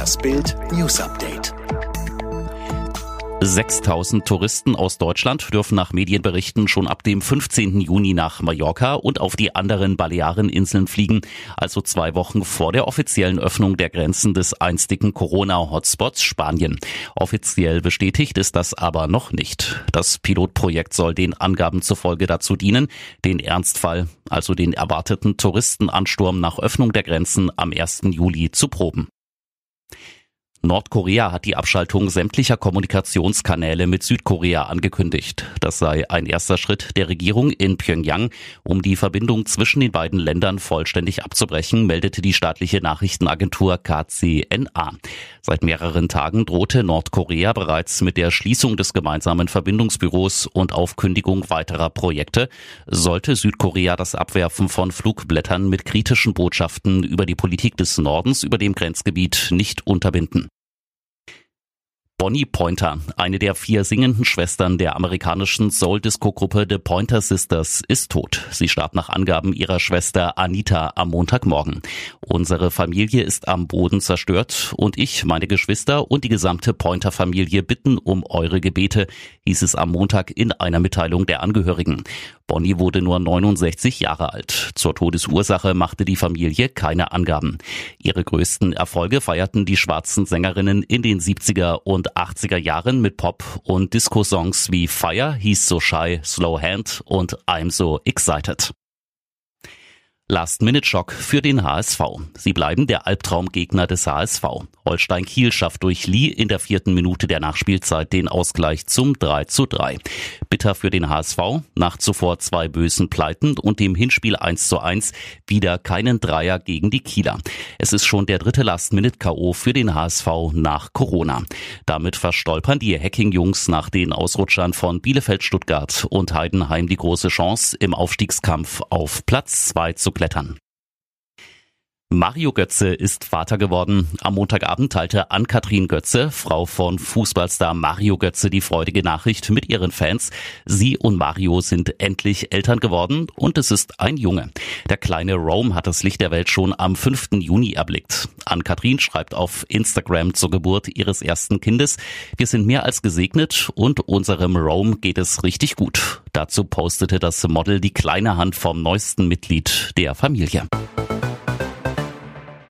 Das Bild News Update. 6000 Touristen aus Deutschland dürfen nach Medienberichten schon ab dem 15. Juni nach Mallorca und auf die anderen Baleareninseln fliegen, also zwei Wochen vor der offiziellen Öffnung der Grenzen des einstigen Corona-Hotspots Spanien. Offiziell bestätigt ist das aber noch nicht. Das Pilotprojekt soll den Angaben zufolge dazu dienen, den Ernstfall, also den erwarteten Touristenansturm nach Öffnung der Grenzen am 1. Juli zu proben. Nordkorea hat die Abschaltung sämtlicher Kommunikationskanäle mit Südkorea angekündigt. Das sei ein erster Schritt der Regierung in Pyongyang, um die Verbindung zwischen den beiden Ländern vollständig abzubrechen, meldete die staatliche Nachrichtenagentur KCNA. Seit mehreren Tagen drohte Nordkorea bereits mit der Schließung des gemeinsamen Verbindungsbüros und Aufkündigung weiterer Projekte, sollte Südkorea das Abwerfen von Flugblättern mit kritischen Botschaften über die Politik des Nordens über dem Grenzgebiet nicht unterbinden. Bonnie Pointer, eine der vier singenden Schwestern der amerikanischen Soul-Disco-Gruppe The Pointer Sisters, ist tot. Sie starb nach Angaben ihrer Schwester Anita am Montagmorgen. Unsere Familie ist am Boden zerstört und ich, meine Geschwister und die gesamte Pointer-Familie bitten um eure Gebete, hieß es am Montag in einer Mitteilung der Angehörigen. Bonnie wurde nur 69 Jahre alt. Zur Todesursache machte die Familie keine Angaben. Ihre größten Erfolge feierten die schwarzen Sängerinnen in den 70er und 80er Jahren mit Pop- und Disco-Songs wie Fire, He's So Shy, Slow Hand und I'm So Excited. Last-Minute-Schock für den HSV. Sie bleiben der Albtraumgegner des HSV. Holstein Kiel schafft durch Lee in der vierten Minute der Nachspielzeit den Ausgleich zum 3 zu 3. Bitter für den HSV, nach zuvor zwei bösen Pleiten und dem Hinspiel 1 zu 1 wieder keinen Dreier gegen die Kieler. Es ist schon der dritte Last-Minute-K.O. für den HSV nach Corona. Damit verstolpern die Hacking-Jungs nach den Ausrutschern von Bielefeld, Stuttgart und Heidenheim die große Chance, im Aufstiegskampf auf Platz 2 zu klettern. Mario Götze ist Vater geworden. Am Montagabend teilte Ann-Kathrin Götze, Frau von Fußballstar Mario Götze, die freudige Nachricht mit ihren Fans. Sie und Mario sind endlich Eltern geworden und es ist ein Junge. Der kleine Rome hat das Licht der Welt schon am 5. Juni erblickt. Ann-Kathrin schreibt auf Instagram zur Geburt ihres ersten Kindes, wir sind mehr als gesegnet und unserem Rome geht es richtig gut. Dazu postete das Model die kleine Hand vom neuesten Mitglied der Familie.